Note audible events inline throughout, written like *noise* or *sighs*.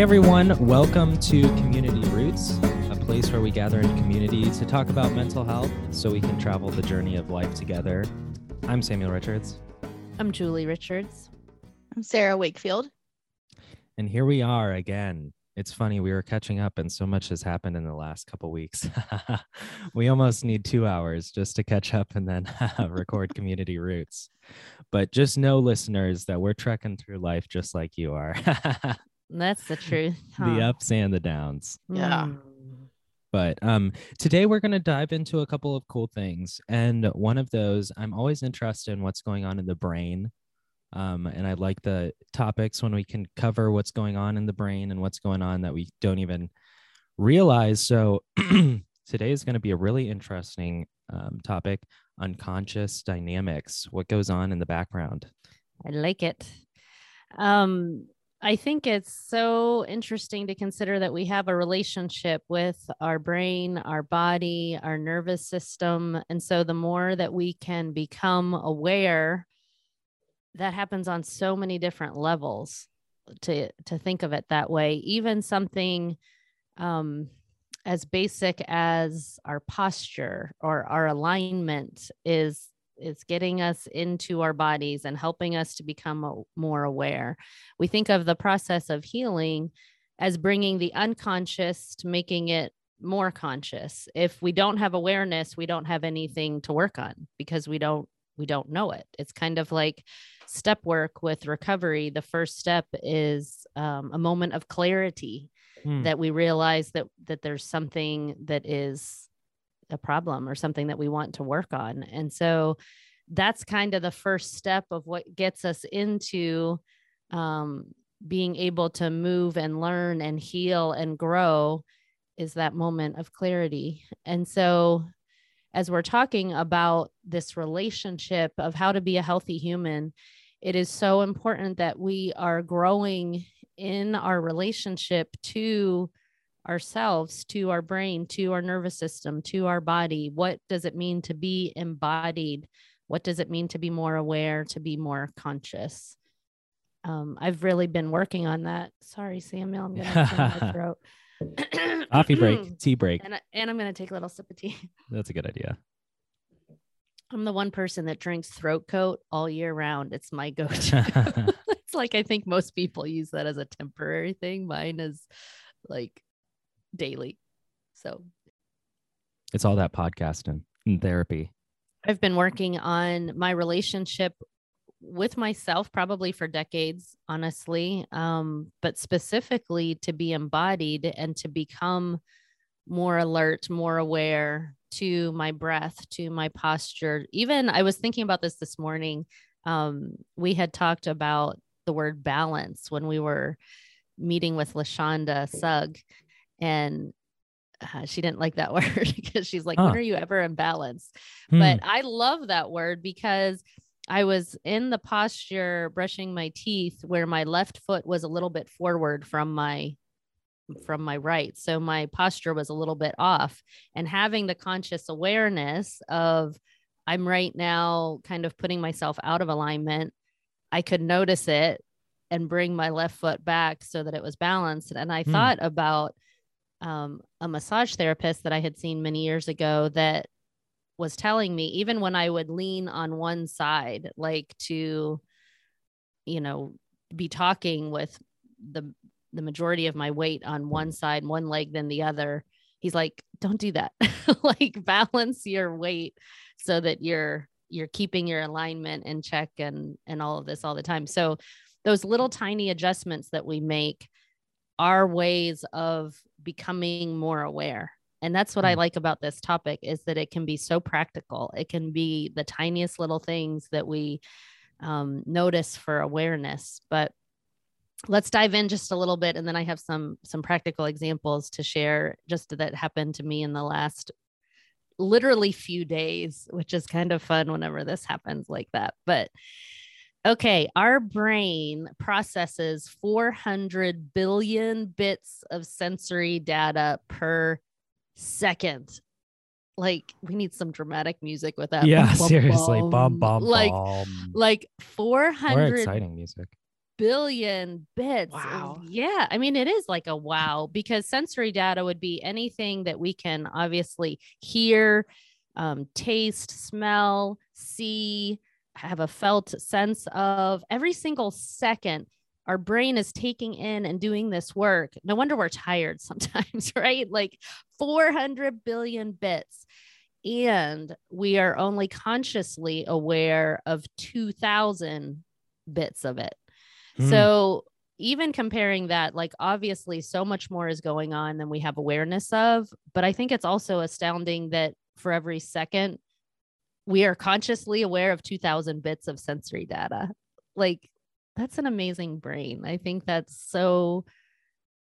Hey everyone, welcome to Community Roots, a place where we gather in community to talk about mental health so we can travel the journey of life together. I'm Samuel Richards. I'm Julie Richards. I'm Sarah Wakefield. And here we are again. It's funny, we were catching up and so much has happened in the last couple weeks. *laughs* we almost need two hours just to catch up and then *laughs* record Community Roots. But just know, listeners, that we're trekking through life just like you are. *laughs* That's the truth. *laughs* the ups and the downs. Yeah. Mm. But um, today we're going to dive into a couple of cool things. And one of those, I'm always interested in what's going on in the brain. Um, and I like the topics when we can cover what's going on in the brain and what's going on that we don't even realize. So *clears throat* today is going to be a really interesting um, topic unconscious dynamics, what goes on in the background. I like it. Um, I think it's so interesting to consider that we have a relationship with our brain, our body, our nervous system. And so the more that we can become aware, that happens on so many different levels to to think of it that way. Even something um as basic as our posture or our alignment is is getting us into our bodies and helping us to become more aware. We think of the process of healing as bringing the unconscious to making it more conscious. If we don't have awareness, we don't have anything to work on because we don't we don't know it. It's kind of like step work with recovery. The first step is um, a moment of clarity Hmm. that we realize that that there's something that is a problem or something that we want to work on. And so that's kind of the first step of what gets us into um, being able to move and learn and heal and grow is that moment of clarity. And so as we're talking about this relationship of how to be a healthy human it is so important that we are growing in our relationship to ourselves, to our brain, to our nervous system, to our body. What does it mean to be embodied? What does it mean to be more aware, to be more conscious? Um, I've really been working on that. Sorry, Samuel, I'm gonna my *laughs* throat. *clears throat* Coffee break, tea break. and, I- and I'm gonna take a little sip of tea. *laughs* That's a good idea. I'm the one person that drinks throat coat all year round. It's my go-to. *laughs* it's like I think most people use that as a temporary thing. Mine is like daily. So It's all that podcasting and therapy. I've been working on my relationship with myself probably for decades, honestly, um, but specifically to be embodied and to become more alert, more aware to my breath, to my posture. Even I was thinking about this this morning. Um, we had talked about the word balance when we were meeting with Lashonda Sugg, and uh, she didn't like that *laughs* word because she's like, Huh. "When are you ever in balance?" Hmm. but I love that word because I was in the posture brushing my teeth where my left foot was a little bit forward from my from my right so my posture was a little bit off and having the conscious awareness of I'm right now kind of putting myself out of alignment I could notice it and bring my left foot back so that it was balanced and I Hmm. thought about um, a massage therapist that I had seen many years ago that was telling me even when I would lean on one side, like to, you know, be talking with the the majority of my weight on one side, one leg than the other. He's like, don't do that. *laughs* like balance your weight so that you're you're keeping your alignment in check and and all of this all the time. So those little tiny adjustments that we make are ways of becoming more aware. And that's what i Hmm. like about this topic is that it can be so practical. It can be the tiniest little things that we um, notice for awareness. But let's dive in just a little bit and then i have some some practical examples to share just that happened to me in the last literally few days which is kind of fun whenever this happens like that. But Okay, our brain processes 400 billion bits of sensory data per second. Like, we need some dramatic music with that. yeah, Bum, bum, seriously. Bum, bum, Like, bum. like Or 400 exciting music. billion bits. Wow. Yeah. I mean, it is like a wow because sensory data would be anything that we can obviously hear, um, taste, smell, see, have a felt sense of every single second. Our brain is taking in and doing this work. No wonder we're tired *laughs* sometimes, right? Like 400 billion bits and we are only consciously aware of 2000 bits of it. Hmm. So even comparing that, like obviously so much more is going on than we have awareness of. But I think it's also astounding that for every second, we are consciously aware of 2000 bits of sensory data. Like that's an amazing brain. I think that's so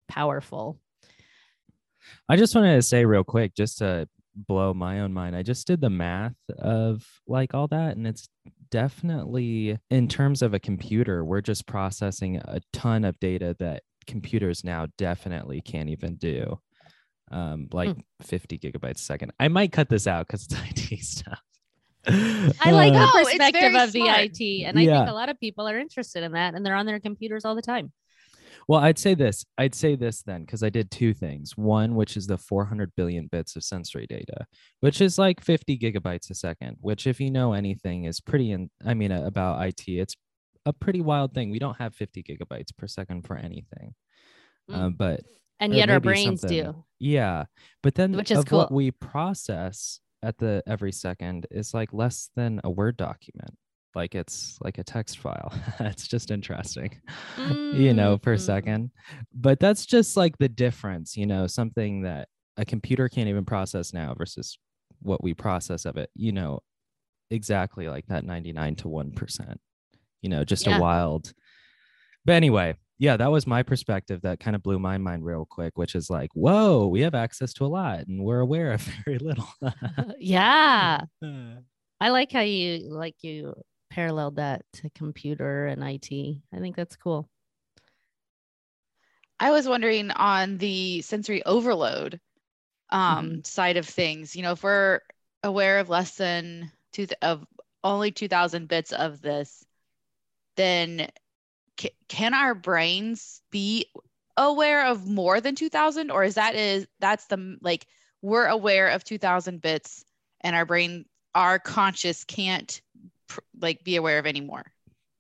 powerful. I just wanted to say real quick, just to blow my own mind. I just did the math of like all that, and it's definitely in terms of a computer, we're just processing a ton of data that computers now definitely can't even do. Um, like 50 gigabytes a second. I might cut this out because it's *laughs* IT stuff. I like Uh, the it's perspective of the smart. IT. And I think a lot of people are interested in that and they're on their computers all the time. Well, I'd say this. I'd say this then, because I did two things. One, which is the 400 billion bits of sensory data, which is like 50 gigabytes a second, which, if you know anything, is pretty. In, I mean, uh, about IT, it's a pretty wild thing. We don't have 50 gigabytes per second for anything, Mm. um, but And yet our brains something- do. yeah. But then Which is of what cool. we process at the every second is like less than a Word document. Like it's like a text file. *laughs* it's just interesting *laughs* you know, per Mm. second. But that's just like the difference, you know, something that a computer can't even process now versus what we process of it, you know, exactly like that 99 to 1%, you know, just Yeah. a wild. But anyway, yeah, that was my perspective that kind of blew my mind real quick, which is like, whoa, we have access to a lot and we're aware of *laughs* very little. Uh-huh, yeah. *laughs* Uh. I like how you like you paralleled that to computer and IT. I think that's cool. I was wondering on the sensory overload mm-hmm. um, side of things. You know, if we're aware of less than two th- of only two thousand bits of this, then ca- can our brains be aware of more than two thousand, or is that is that's the like we're aware of two thousand bits, and our brain, our conscious can't pr- like be aware of any more.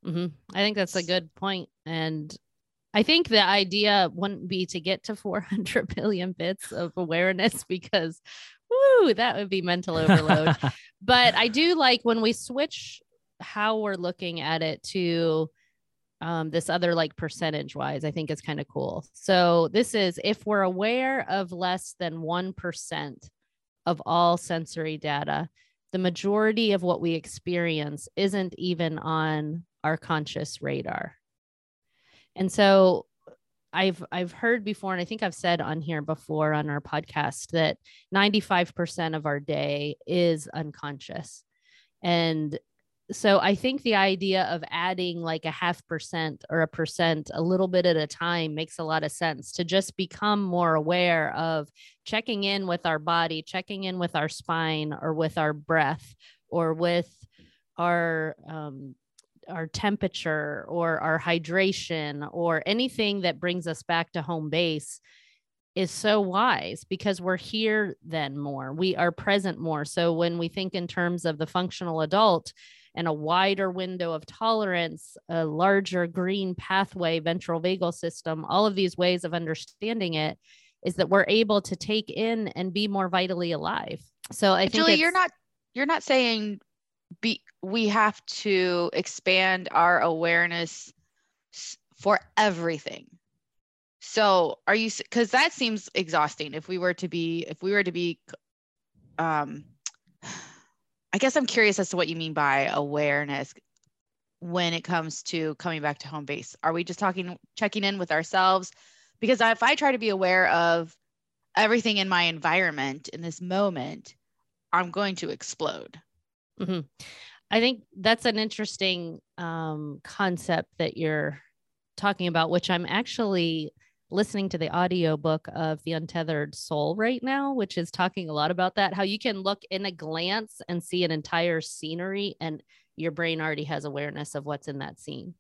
hmm I think that's a good. And I think the idea wouldn't be to get to 400 billion bits of awareness *laughs* because, woo, that would be mental *laughs* overload. but I do like when we switch how we're looking at it to um, this other like percentage wise, I think is kind of cool. So this is if we're aware of less than 1% of all sensory data, the majority of what we experience isn't even on our conscious radar. And so I've I've heard before, and I think I've said on here before on our podcast that 95% of our day is unconscious. And so I think the idea of adding like a half percent or a percent a little bit at a time makes a lot of sense to just become more aware of checking in with our body, checking in with our spine or with our breath or with our um, our temperature or our hydration or anything that brings us back to home base is so wise because we're here then more. We are present more. So when we think in terms of the functional adult and a wider window of tolerance, a larger green pathway, ventral vagal system, all of these ways of understanding it is that we're able to take in and be more vitally alive. So I think Julie, you're not you're not saying be we have to expand our awareness for everything. So are you because that seems exhausting if we were to be if we were to be um I guess I'm curious as to what you mean by awareness when it comes to coming back to home base. Are we just talking checking in with ourselves? Because if I try to be aware of everything in my environment in this moment, I'm going to explode. Mhm. I think that's an interesting um, concept that you're talking about, which I'm actually listening to the audiobook of The Untethered Soul right now, which is talking a lot about that. How you can look in a glance and see an entire scenery, and your brain already has awareness of what's in that scene,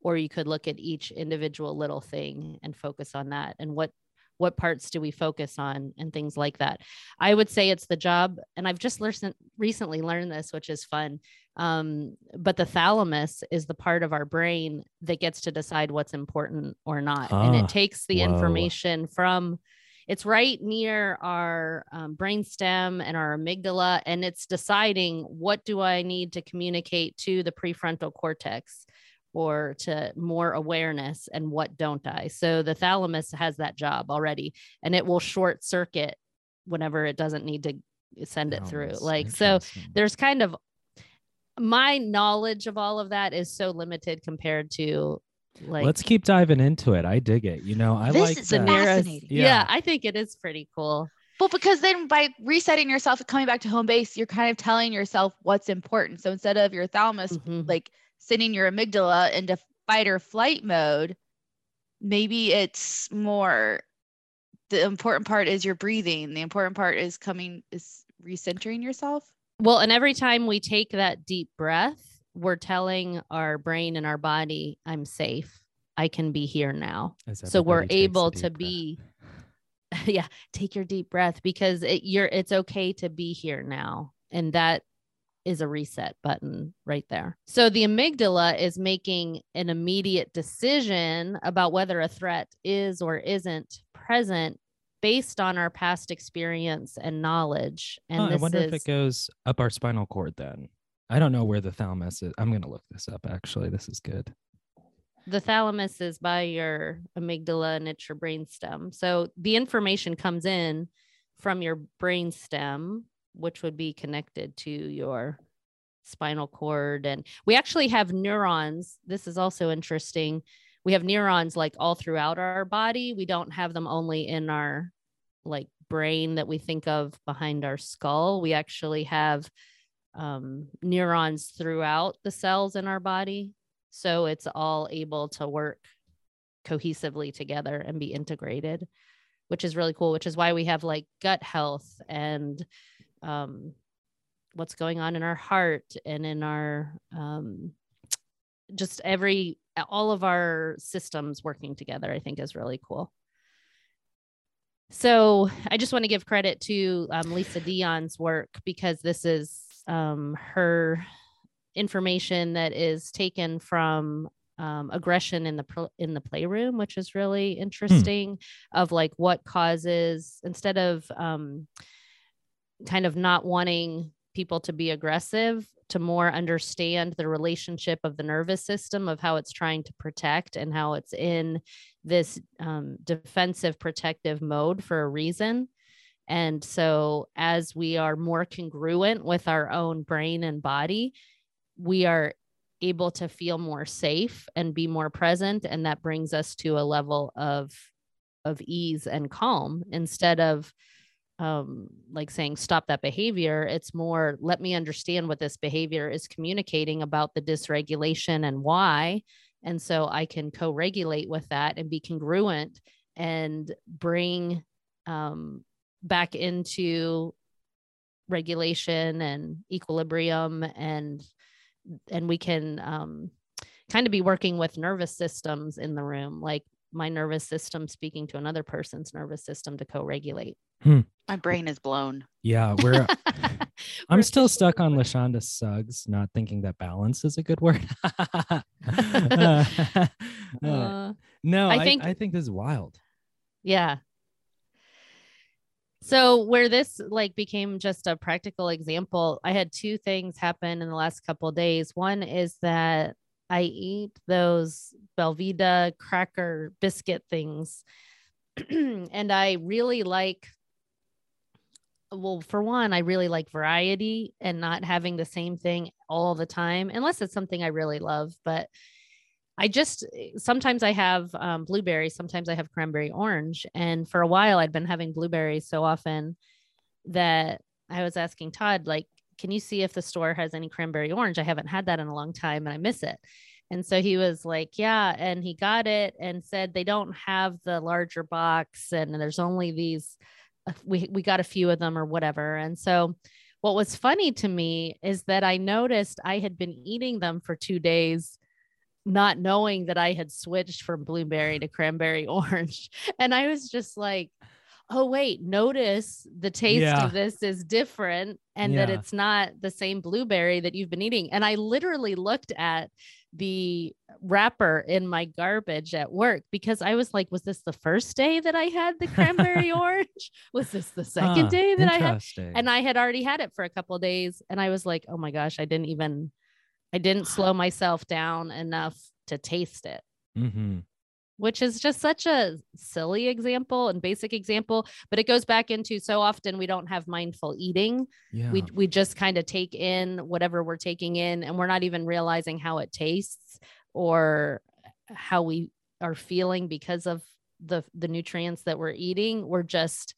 or you could look at each individual little thing and focus on that and what what parts do we focus on and things like that i would say it's the job and i've just learned recently learned this which is fun um, but the thalamus is the part of our brain that gets to decide what's important or not and it takes the whoa. information from it's right near our um, brainstem and our amygdala and it's deciding what do i need to communicate to the prefrontal cortex or to more awareness and what don't I. So the thalamus has that job already and it will short circuit whenever it doesn't need to send it through. Like so there's kind of my knowledge of all of that is so limited compared to like Let's keep diving into it. I dig it. You know, I This like is that- fascinating. Yeah. Yeah. I think it is pretty cool. Well, because then by resetting yourself and coming back to home base, you're kind of telling yourself what's important. So instead of your thalamus Mhm. like sending your amygdala into fight or flight mode, maybe it's more the important part is your breathing. The important part is coming is recentering yourself. Well, and every time we take that deep breath, we're telling our brain and our body, I'm safe. I can be here now. so we're everybody takes a able to breath. be *laughs* yeah take your deep breath because it, you're it's okay to be here now and that is a reset button right there so the amygdala is making an immediate decision about whether a threat is or isn't present based on our past experience and knowledge and Oh, I wonder is if it goes up our spinal cord then. I don't know where the thalamus is. I'm gonna look this up actually. This is good. the thalamus is by your amygdala and it's your brainstem. So the information comes in from your brainstem, which would be connected to your spinal cord. And we actually have neurons. This is also interesting. We have neurons like all throughout our body. We don't have them only in our like brain that we think of behind our skull. We actually have um, neurons throughout the cells in our body. So it's all able to work cohesively together and be integrated, which is really cool, which is why we have like gut health and um, what's going on in our heart and in our um, just every all of our systems working together, I think is really cool. So I just want to give credit to um, Lisa Dion's work because this is um, her information that is taken from um, aggression in the pl- in the playroom, which is really interesting. Of like what causes instead of um, kind of not wanting people to be aggressive to more understand the relationship of the nervous system of how it's trying to protect and how it's in this um, defensive protective mode for a reason. And so as we are more congruent with our own brain and body we are able to feel more safe and be more present. And that brings us to a level of of ease and calm instead of um like saying stop that behavior. It's more let me understand what this behavior is communicating about the dysregulation and why and so i can co-regulate with that and be congruent and bring um back into regulation and equilibrium and and we can um kind of be working with nervous systems in the room like my nervous system speaking to another person's nervous system to co-regulate My brain is blown. Yeah, we're *laughs* I'm We're still stuck on recording. *laughs* Lashonda Suggs, not thinking that balance is a good word. *laughs* Uh, Uh, no, I I think- think I think this is wild. yeah so where this like became just a practical example i had two things happen in the last couple of days one is that i eat those belvita cracker biscuit things *clears throat* and i really like well for one i really like variety and not having the same thing all the time unless it's something i really love but I just sometimes I have um, blueberries, sometimes I have cranberry orange. And for a while, I'd been having blueberries so often that I was asking Todd, like, can you see if the store has any cranberry orange? I haven't had that in a long time and I miss it. And so he was like, yeah. And he got it and said they don't have the larger box and there's only these, uh, we, we got a few of them or whatever. And so what was funny to me is that I noticed I had been eating them for two days not knowing that I had switched from blueberry to cranberry *laughs* orange. And I was just like, oh, wait, notice the taste Yeah. of this is different and that it's not the same blueberry that you've been eating. And I literally looked at the wrapper in my garbage at work because I was like, was this the first day that I had the cranberry *laughs* orange? Was this the second Huh, day that I had? and I had already had it for a couple of days and I was like, "Oh my gosh, I didn't even I didn't *sighs* slow myself down enough to taste it." Mhm. Which is just such a silly example and basic example, but it goes back into so often we don't have mindful eating. yeah. We we just kind of take in whatever we're taking in and we're not even realizing how it tastes or how we are feeling because of the the nutrients that we're eating. We're just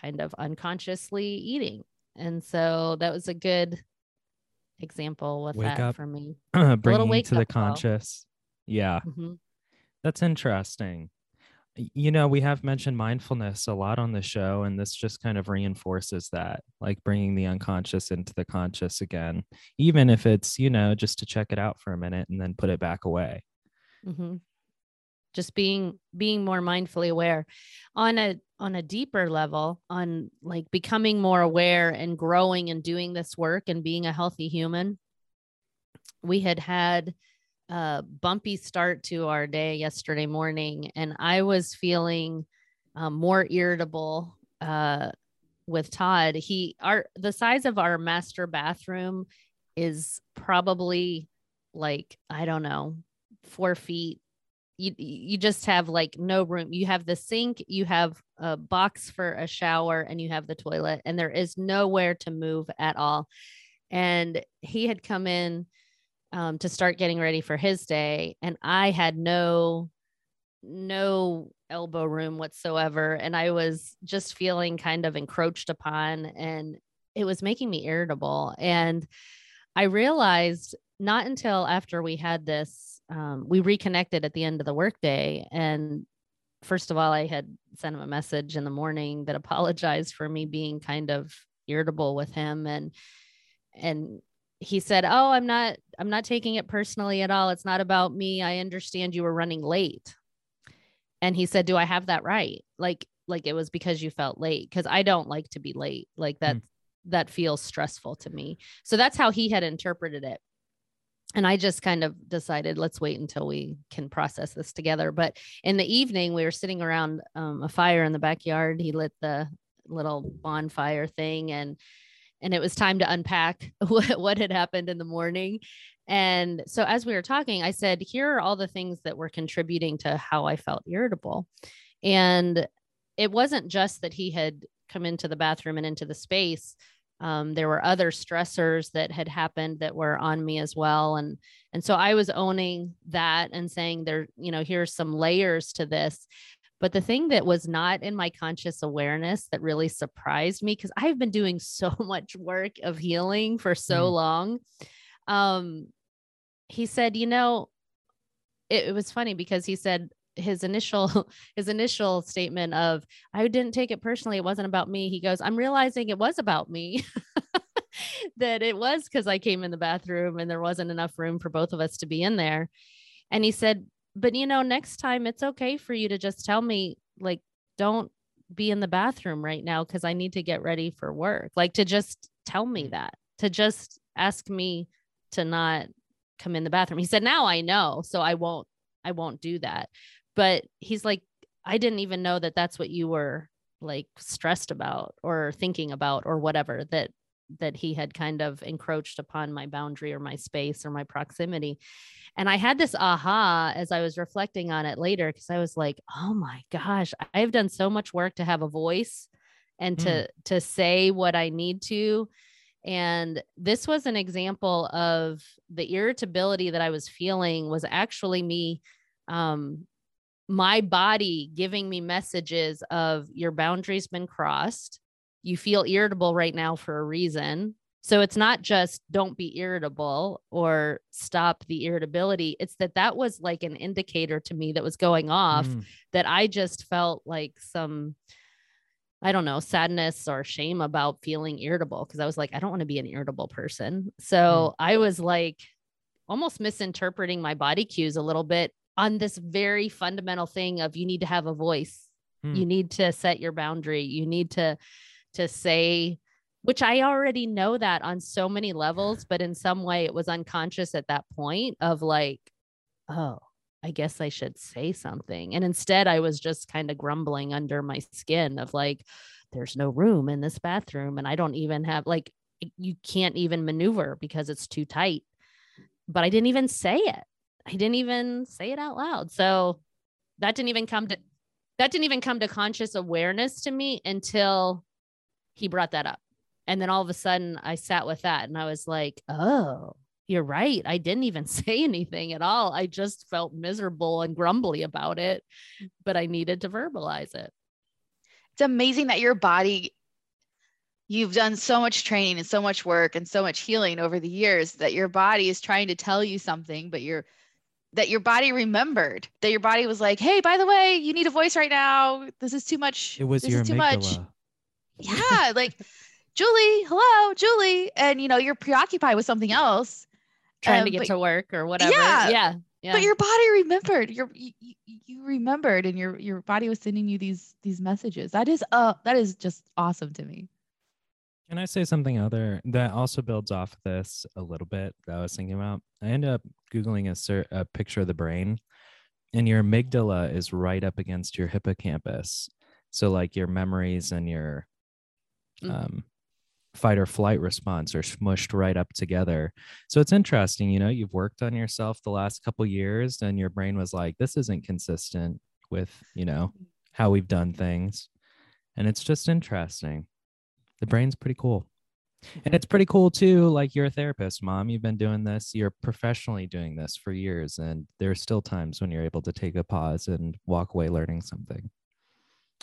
kind of unconsciously eating. And so that was a good example with Wake that up. for me. *clears throat* Bringing wake to the conscious. Yeah. Mhm. That's interesting. You know, we have mentioned mindfulness a lot on the show, and this just kind of reinforces that, like bringing the unconscious into the conscious again, even if it's, you know, just to check it out for a minute and then put it back away. Mm-hmm. Just being being more mindfully aware on a on a deeper level, on like becoming more aware and growing and doing this work and being a healthy human. We had had a bumpy start to our day yesterday morning, and I was feeling um, more irritable uh, with Todd. He our the size of our master bathroom is probably like I don't know four feet. You you just have like no room. You have the sink you have a box for a shower and you have the toilet and there is nowhere to move at all. And he had come in um, to start getting ready for his day and i had no no elbow room whatsoever and i was just feeling kind of encroached upon and it was making me irritable and i realized not until after we had this um, we reconnected at the end of the workday and first of all i had sent him a message in the morning that apologized for me being kind of irritable with him and and he said oh i'm not i'm not taking it personally at all. It's not about me. I understand you were running late. And he said do i have that right? Like like it was because you felt late because i don't like to be late. Like that that feels stressful to me. So that's how he had interpreted it. And I just kind of decided let's wait until we can process this together. But in the evening, we were sitting around um, a fire in the backyard. He lit the little bonfire thing, and and it was time to unpack *laughs* what, what had happened in the morning. And so as we were talking, I said, "Here are all the things that were contributing to how I felt irritable," and it wasn't just that he had come into the bathroom and into the space. Um, there were other stressors that had happened that were on me as well. And and so i was owning that and saying there you know here's some layers to this but the thing that was not in my conscious awareness that really surprised me because i've been doing *laughs* so much work of healing for so Mm. long um he said you know it, it was funny because he said his initial *laughs* his initial statement of I didn't take it personally it wasn't about me he goes I'm realizing it was about me *laughs* that it was cuz I came in the bathroom and there wasn't enough room for both of us to be in there and he said but you know next time it's okay for you to just tell me like don't be in the bathroom right now cuz I need to get ready for work. Like to just tell me mm. that to just ask me to not come in the bathroom. He said now I know so I won't I won't do that. But he's like i didn't even know that that's what you were like stressed about or thinking about or whatever that that he had kind of encroached upon my boundary or my space or my proximity. And i had this aha as i was reflecting on it later because i was like oh my gosh i've done so much work to have a voice and to to say what i need to. And this was an example of the irritability that i was feeling was actually me um my body giving me messages of your boundaries been crossed you feel irritable right now for a reason so it's not just don't be irritable or stop the irritability it's that that was like an indicator to me that was going off Mm. that i just felt like some I don't know, sadness or shame about feeling irritable because I was like, I don't want to be an irritable person. So I was like, almost misinterpreting my body cues a little bit on this very fundamental thing of you need to have a voice. Hmm. You need to set your boundary. You need to to say which I already know that on so many levels, but in some way it was unconscious at that point of like, oh, I guess I should say something. And instead, I was just kind of grumbling under my skin of like, there's no room in this bathroom. And I don't even have, like, you can't even maneuver because it's too tight. But I didn't even say it. I didn't even say it out loud. So that didn't even come to, that didn't even come to conscious awareness to me until he brought that up. And then all of a sudden I sat with that and I was like, oh, you're right. I didn't even *laughs* say anything at all. I just felt miserable and grumbly about it, but I needed to verbalize it. It's amazing that your body, you've done so much training and so much work and so much healing over the years that your body is trying to tell you something, but you're that your body remembered that your body was like, hey, by the way, you need a voice right now. This is too much. It was this your is too much. amygdala. Yeah, like Julie, hello, Julie, and you know you're preoccupied with something else. Trying Um, to get but- to work or whatever. Yeah. Yeah. Yeah. but your body remembered your you, you, you remembered and your your body was sending you these these messages that is uh that is just awesome to me Can I say something other that also builds off this a little bit that I was thinking about? I ended up Googling a, cer- a picture of the brain, and your amygdala is right up against your hippocampus. So, like your memories and your Mhm. um, fight or flight response are smushed right up together. So, it's interesting, you know, you've worked on yourself the last couple years, and your brain was like, this isn't consistent with, you know, how we've done things. And it's just interesting the brain's pretty cool and it's pretty cool too like you're a therapist mom you've been doing this you're professionally doing this for years and there's still times when you're able to take a pause and walk away learning something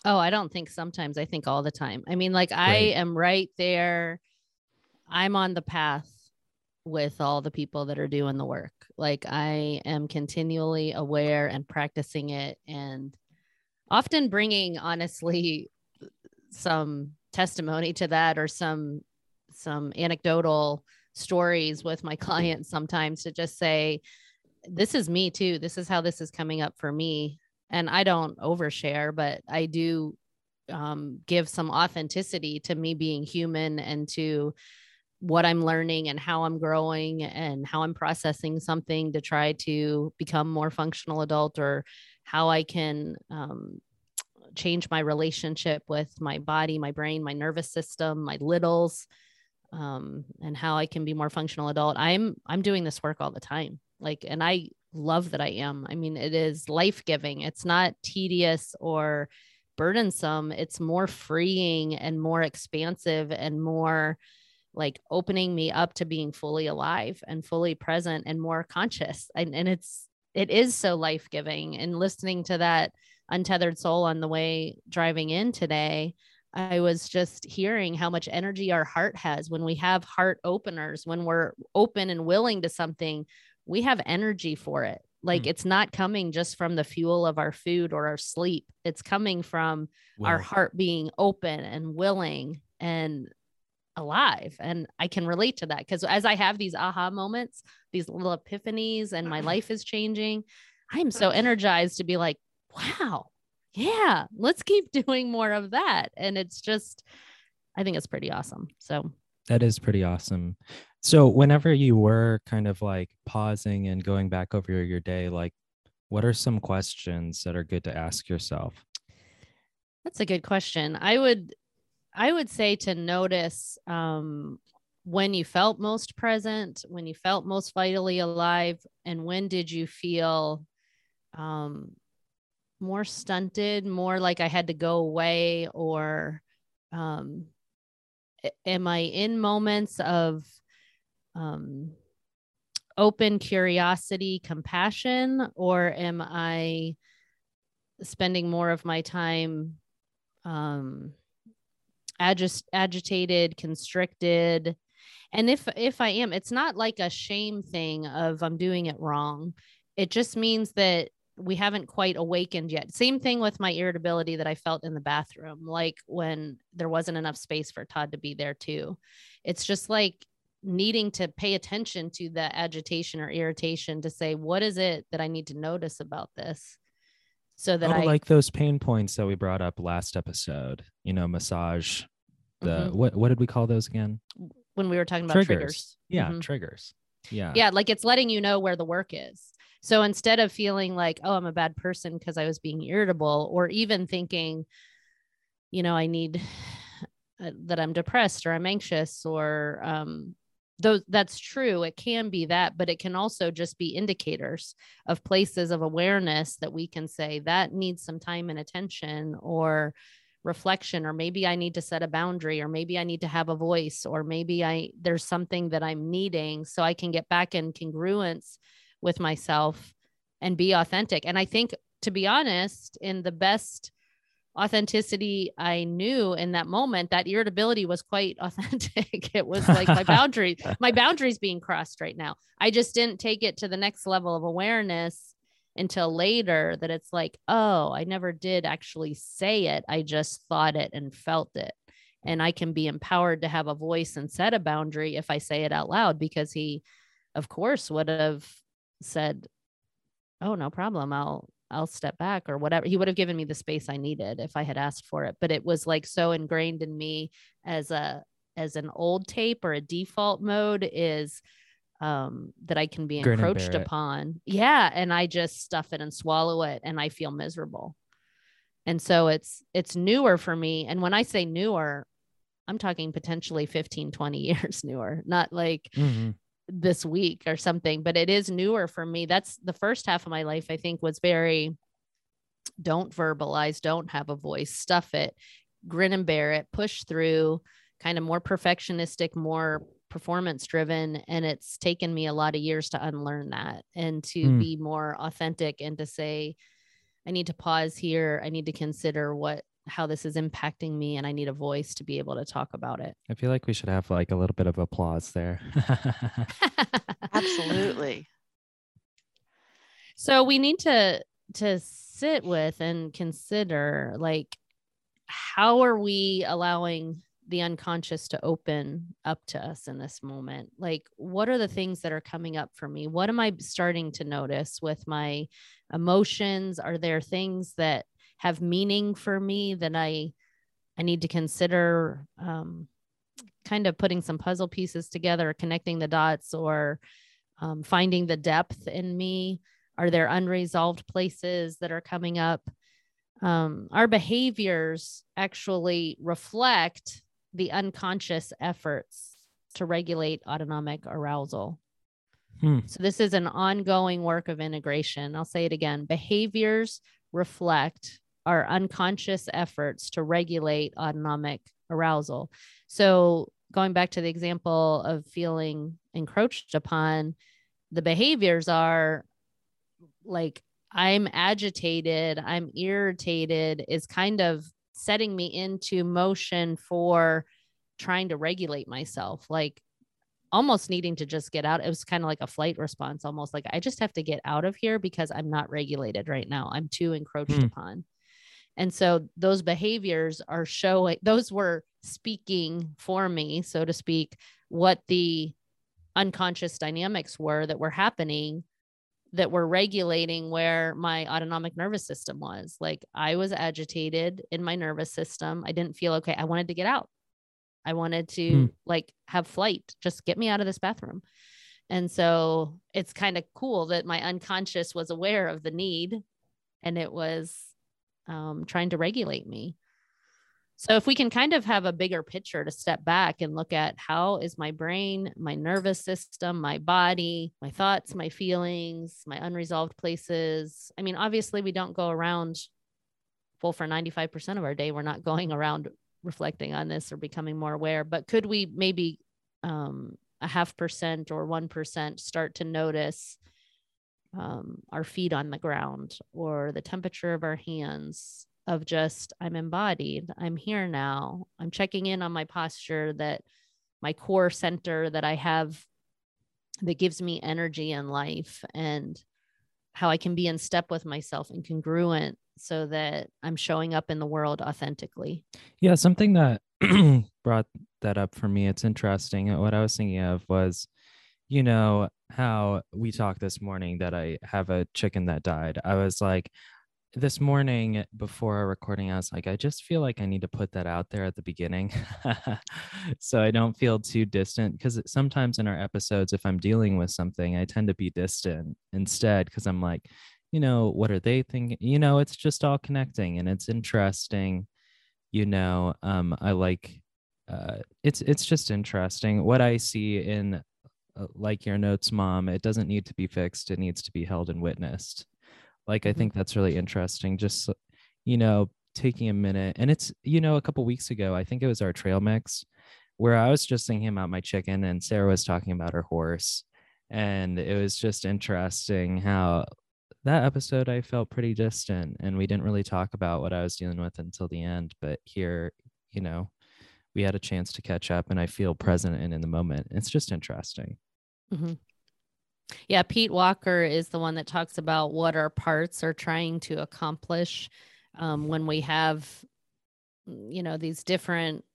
Oh, I don't think sometimes. I think all the time. I mean, like I am right there. I'm on the path with all the people that are doing the work. Like I am continually aware and practicing it and often bringing honestly some testimony to that or some some anecdotal stories with my *laughs* clients sometimes to just say this is me too. This is how this is coming up for me and I don't overshare, but I do um, give some authenticity to me being human and to what I'm learning and how I'm growing and how I'm processing something to try to become more functional adult or how I can um, change my relationship with my body, my brain, my nervous system, my littles, um, and how I can be more functional adult. I'm I'm doing this work all the time, like, and I love that I am. I mean, it is life giving. It's not tedious or burdensome. It's more freeing and more expansive and more like opening me up to being fully alive and fully present and more conscious. And, and it's, it is so life giving. And listening to that untethered soul on the way driving in today, I was just hearing how much energy our heart has when we have heart openers, when we're open and willing to something, we have energy for it. Like Hmm. it's not coming just from the fuel of our food or our sleep. It's coming from our heart being open and willing and alive. And I can relate to that because as I have these aha moments, these little epiphanies, and my life is changing, I'm so energized to be like, wow, yeah, let's keep *laughs* doing more of that. And it's just, I think it's pretty awesome. So, that is pretty awesome so whenever you were kind of like pausing and going back over your day like what are some questions that are good to ask yourself That's a good question. I would I would say to notice um when you felt most present, when you felt most vitally alive, and when did you feel um more stunted, more like I had to go away, or um am I in moments of um open curiosity, compassion, or am I spending more of my time um agitated constricted? And if if i am it's not like a shame thing of i'm doing it wrong. It just means that we haven't quite awakened yet. Same thing with my irritability that i felt in the bathroom like when there wasn't enough space for todd to be there too. It's just like needing to pay attention to the agitation or irritation to say what is it that i need to notice about this? So that oh, i like those pain points that we brought up last episode you know massage the Mhm. what what did we call those again? When we were talking about triggers, yeah Mhm. triggers. Yeah. Yeah like it's letting you know where the work is so instead of feeling like oh i'm a bad person because i was being irritable or even thinking you know i need uh, that i'm depressed or i'm anxious or um those that's true it can be that but it can also just be indicators of places of awareness that we can say that needs some time and attention or reflection or maybe i need to set a boundary or maybe i need to have a voice or maybe i there's something that i'm needing so i can get back in congruence with myself and be authentic and i think to be honest in the best authenticity i knew in that moment that irritability was quite *laughs* authentic it was like my *laughs* boundary my boundaries being crossed right now i just didn't take it to the next level of awareness until later that it's like, oh, I never did actually say it. I just thought it and felt it. And I can be empowered to have a voice and set a boundary if I say it out loud because he, of course, would have said, oh, no problem. I'll, I'll step back or whatever. He would have given me the space I needed if I had asked for it. But it was like so ingrained in me as a, as an old tape or a default mode is um, that I can be encroached bear it. upon. Yeah. And I just stuff it and swallow it and I feel miserable. And so it's it's newer for me. And when I say newer, I'm talking potentially 15, 20 *laughs* years newer, not like Mhm. This week or something, but it is newer for me. That's the first half of my life, I think, was very don't verbalize, don't have a voice, stuff it, grin and bear it, push through, kind of more perfectionistic, more performance driven. And it's taken me a lot of years to unlearn that and to Hmm. be more authentic and to say, I need to pause here. I need to consider what how this is impacting me and I need a voice to be able to talk about it. I feel like we should have like a little bit of applause there. *laughs* Absolutely. So we need to to sit with and consider like how are we allowing the unconscious to open up to us in this moment? Like what are the things that are coming up for me? What am I starting to notice with my emotions? Are there things that have meaning for me that I I need to consider um kind of putting some puzzle pieces together, connecting the dots or um, finding the depth in me are there unresolved places that are coming up? Um, our behaviors actually reflect the unconscious efforts to regulate autonomic arousal. Hmm. So, this is an ongoing work of integration. I'll say it again behaviors reflect our unconscious efforts to regulate autonomic arousal. So, going back to the example of feeling encroached upon, the behaviors are like I'm agitated, I'm irritated is kind of setting me into motion for trying to regulate myself, like almost needing to just get out. It was kind of like a flight response, almost like I just have to get out of here because I'm not regulated right now. I'm too encroached Hmm. upon. And so those behaviors are showing, those were speaking for me, so to speak, what the unconscious dynamics were that were happening that were regulating where my autonomic nervous system was. Like I was agitated in my nervous system. I didn't feel okay. I wanted to get out. I wanted to Hmm. like have flight, just get me out of this bathroom. And so it's kind of cool that my unconscious was aware of the need and it was um, trying to regulate me. So if we can kind of have a bigger picture to step back and look at how is my brain, my nervous system, my body, my thoughts, my feelings, my unresolved places. I mean, obviously we don't go around well for 95% of our day we're not *laughs* going around reflecting on this or becoming more aware, but could we maybe um a half percent or 1% start to notice um, our feet on the ground or the temperature of our hands of just i'm embodied i'm here now i'm checking in on my posture that my core center that i have that gives me energy in life and how I can be in step with myself and congruent so that I'm showing up in the world authentically. Yeah, something that *clears throat* brought that up for me. It's interesting. What I was thinking of was, you know, how we talked this morning that I have a chicken that died. I was like, this morning before our recording, I was like, I just feel like I need to put that out there at the beginning. *laughs* so I don't feel too distant. Because sometimes in our episodes, if I'm dealing with something, I tend to be distant instead because I'm like, you know, what are they thinking? You know, it's just all connecting and it's interesting. You know, um, I like uh, it's it's just interesting what I see in like your notes, mom. It doesn't need to be fixed; it needs to be held and witnessed like, I mm-hmm. think that's really interesting. Just, you know, taking a minute. And it's, you know, a couple weeks ago, I think it was our trail mix where I was just thinking about my chicken and Sarah was talking about her horse. And it was just interesting how that episode I felt pretty distant and we didn't really talk about what I was dealing with until the end. But here, you know, we had a chance to catch up and I feel present and in the moment. It's just interesting. Mm-hmm. Yeah, Pete Walker is the one that talks about what our parts are trying to accomplish um, when we have, you know, these different,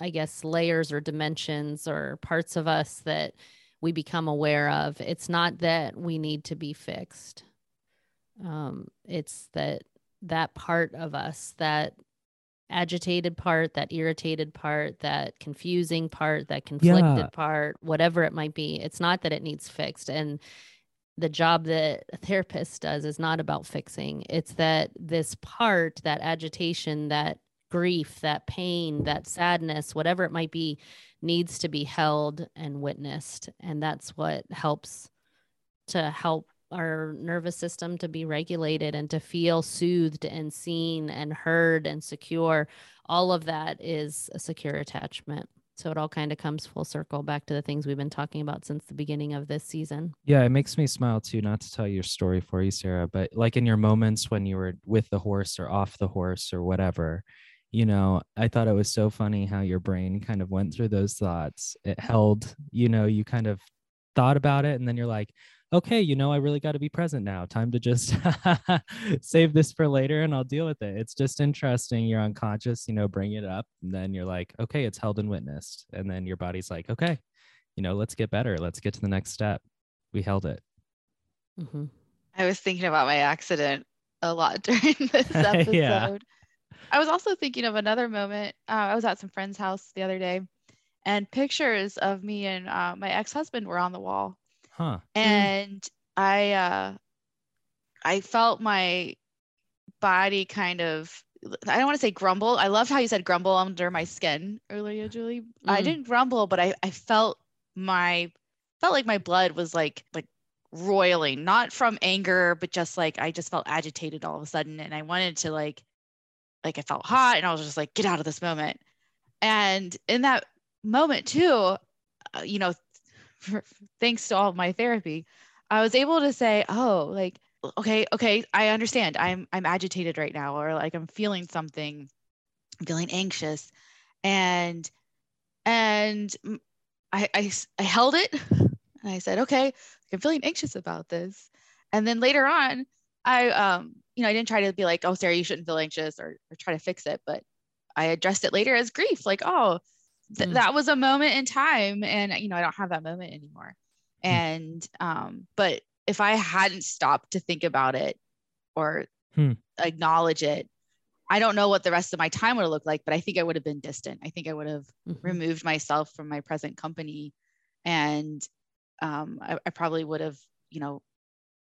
I guess, layers or dimensions or parts of us that we become aware of. It's not that we need to be fixed. Um, it's that that part of us that agitated part, that irritated part, that confusing part, that conflicted yeah. part, whatever it might be. It's not that it needs fixed. And the job that a therapist does is not about fixing. It's that this part, that agitation, that grief, that pain, that sadness, whatever it might be, needs to be held and witnessed. And that's what helps to help our nervous system to be regulated and to feel soothed and seen and heard and secure. All of that is a secure attachment. So it all kind of comes full circle back to the things we've been talking about since the beginning of this season. Yeah, it makes me smile too, not to tell your story for you, Sarah, but like in your moments when you were with the horse or off the horse or whatever, you know, I thought it was so funny how your brain kind of went through those thoughts. It held, you know, you kind of thought about it and then you're like, okay, you know, I really got to be present now. Time to just *laughs* save this for later and I'll deal with it. It's just interesting. You're unconscious, you know, bring it up. And then you're like, okay, it's held and witnessed. And then your body's like, okay, you know, let's get better. Let's get to the next step. We held it. Mm-hmm. I was thinking about my accident a lot *laughs* during this *laughs* episode. yeah. I was also thinking of another moment. Uh, I was at some friend's house the other day, and pictures of me and uh, my ex husband were on the wall. Huh. And mm. I uh I felt my body kind of I don't want to say grumble. I love how you said grumble under my skin earlier, Julie. Mm. I didn't grumble, but I, I felt my felt like my blood was like like roiling, not from anger, but just like I just felt agitated all of a sudden. And I wanted to like like I felt hot and I was just like, get out of this moment. And in that moment too, uh, you know, thanks to all my therapy, I was able to say, oh, like, okay, okay, I understand. I'm I'm agitated right now, or like I'm feeling something, I'm feeling anxious, and and I I, I held it, and *laughs* I said, okay, I'm feeling anxious about this, and then later on, I um you know I didn't try to be like, oh Sarah, you shouldn't feel anxious or or try to fix it, but I addressed it later as grief, like, oh, th- mm. that was a moment in time and you know i don't have that moment anymore mm. and um but if i hadn't stopped to think about it or hmm. acknowledge it i don't know what the rest of my time would have looked like but i think i would have been distant i think i would have mm-hmm. removed myself from my present company and um, I, I probably would have you know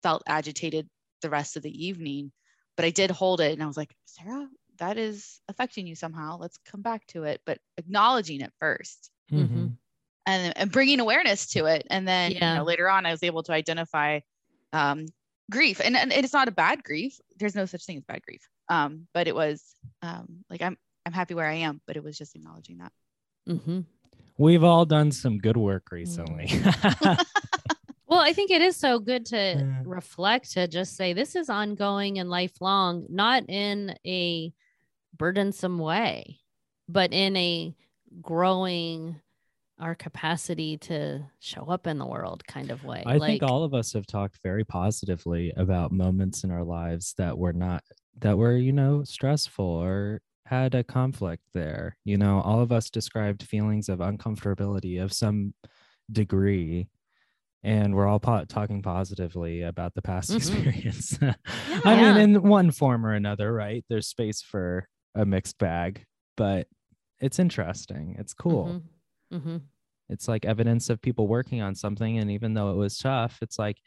felt agitated the rest of the evening but i did hold it and i was like sarah that is affecting you somehow. Let's come back to it but acknowledging it 1st mm-hmm. and, and bringing awareness to it. And then yeah. you know, later on i was able to identify um, grief. And, and it's not a bad grief. There's no such thing as bad grief. Um, but it was um, like i'm i'm happy where i am but it was just acknowledging that. Mm-hmm. we've all done some good work recently. *laughs* Well, I think it is so good to yeah. reflect to just say this is ongoing and lifelong, not in a burdensome way, but in a growing, our capacity to show up in the world kind of way. I like, think all of us have talked very positively about moments in our lives that were not that were, you know, stressful or had a conflict there. You know, all of us described feelings of uncomfortability of some degree and we're all po- talking positively about the past Mhm. experience. *laughs* I Yeah. mean, in one form or another, right? There's space for a mixed bag, but it's interesting. It's cool. Mhm, mhm. It's like evidence of people working on something. And even though it was tough, it's like,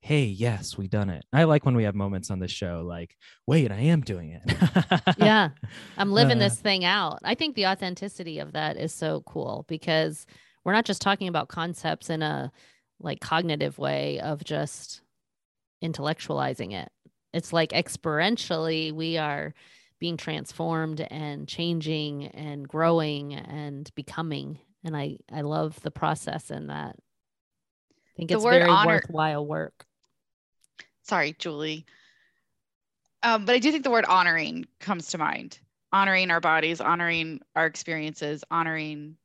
hey, yes, we done it. I like when we have moments on the show like, wait, I am doing it. *laughs* yeah i'm living Uh, this thing out i think the authenticity of that is so cool because we're not just talking about concepts in a like cognitive way of just intellectualizing it it's like experientially we are being transformed and changing and growing and becoming and i i love the process in that i think The it's word very honor- worthwhile work Sorry, Julie. Um, but I do think the word honoring comes to mind. Honoring our bodies, honoring our experiences, honoring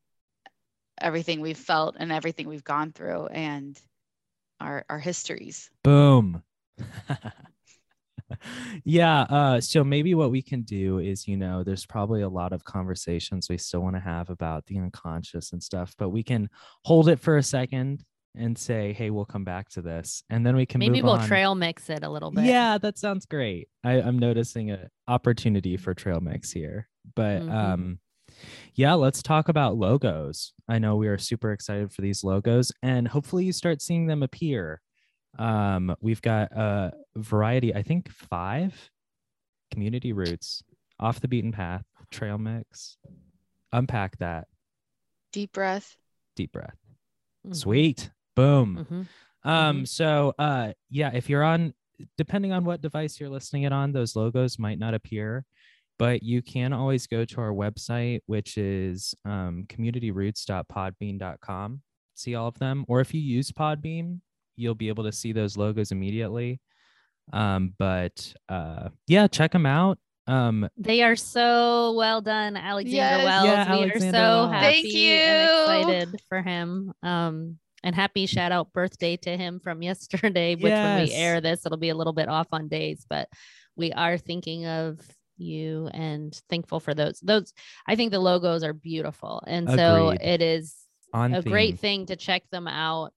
everything we've felt and everything we've gone through and our our histories. Boom. *laughs* *laughs* yeah. Uh, so maybe what we can do is, you know, there's probably a lot of conversations we still want to have about the unconscious and stuff, but we can hold it for a second and say, hey, we'll come back to this. And then we can maybe we'll on. trail mix it a little bit Yeah, that sounds great. I, I'm noticing an opportunity for trail mix here. But Mhm. um yeah, let's talk about logos. I know we are super excited for these logos and hopefully you start seeing them appear. Um, we've got a variety, I think five community roots, off the beaten path, trail mix. Unpack that. Deep breath. Deep breath. Mhm, Sweet. Boom. mhm. Um, so uh yeah, if you're on depending on what device you're listening it on, those logos might not appear, but you can always go to our website, which is um communityroots.podbean.com, see all of them. Or if you use Podbean, you'll be able to see those logos immediately. Um, but uh yeah, check them out. Um, They are so well done, Alexander Yes. Wells. Yeah, we Alexander are so Wells. happy Thank and you. excited for him. Um, and happy shout out birthday to him from *laughs* yesterday. Which when we air this, it'll be a little bit off on days, but we are thinking of you and thankful for those. Those I think the logos are beautiful, and so it is on a theme. great thing to check them out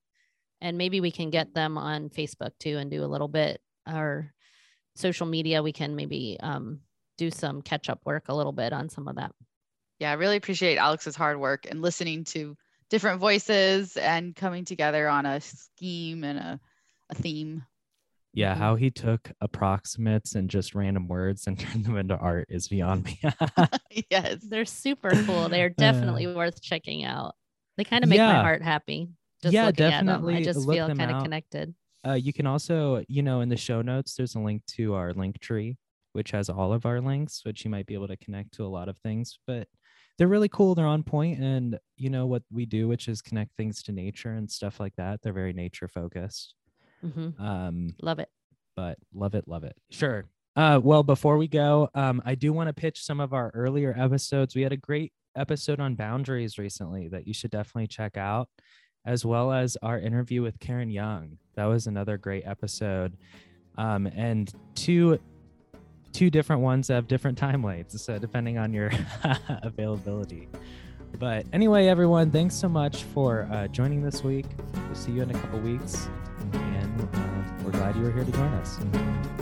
and maybe we can get them on facebook too and do a little bit or social media we can maybe um, do some catch up work a little bit on some of that Yeah, I really appreciate Alex's hard work and listening to different voices and coming together on a scheme and a, a theme. Yeah, Mhm. how he took approximates and just random words and *laughs* turned them into art is beyond me. *laughs* *laughs* yes. they're super cool they're definitely worth checking out they kind of make my Uh, heart happy just Yeah, definitely. i just feel kind of connected uh, you can also, you know, in the show notes, there's a link to our link tree, which has all of our links, which you might be able to connect to a lot of things. But they're really cool. They're on point, and you know what we do, which is connect things to nature and stuff like that. They're very nature focused. hmm Um, love it but love it, love it. Sure. Uh, well, before we go, um, I do want to pitch some of our earlier episodes. We had a great episode on boundaries recently that you should definitely check out, as well as our interview with Karen Young. That was another great episode. Um, and two two different ones have different time lengths, so depending on your *laughs* availability. But anyway, everyone, thanks so much for uh, joining this week. We'll see you in a couple weeks, and uh, we're glad you were here to join us.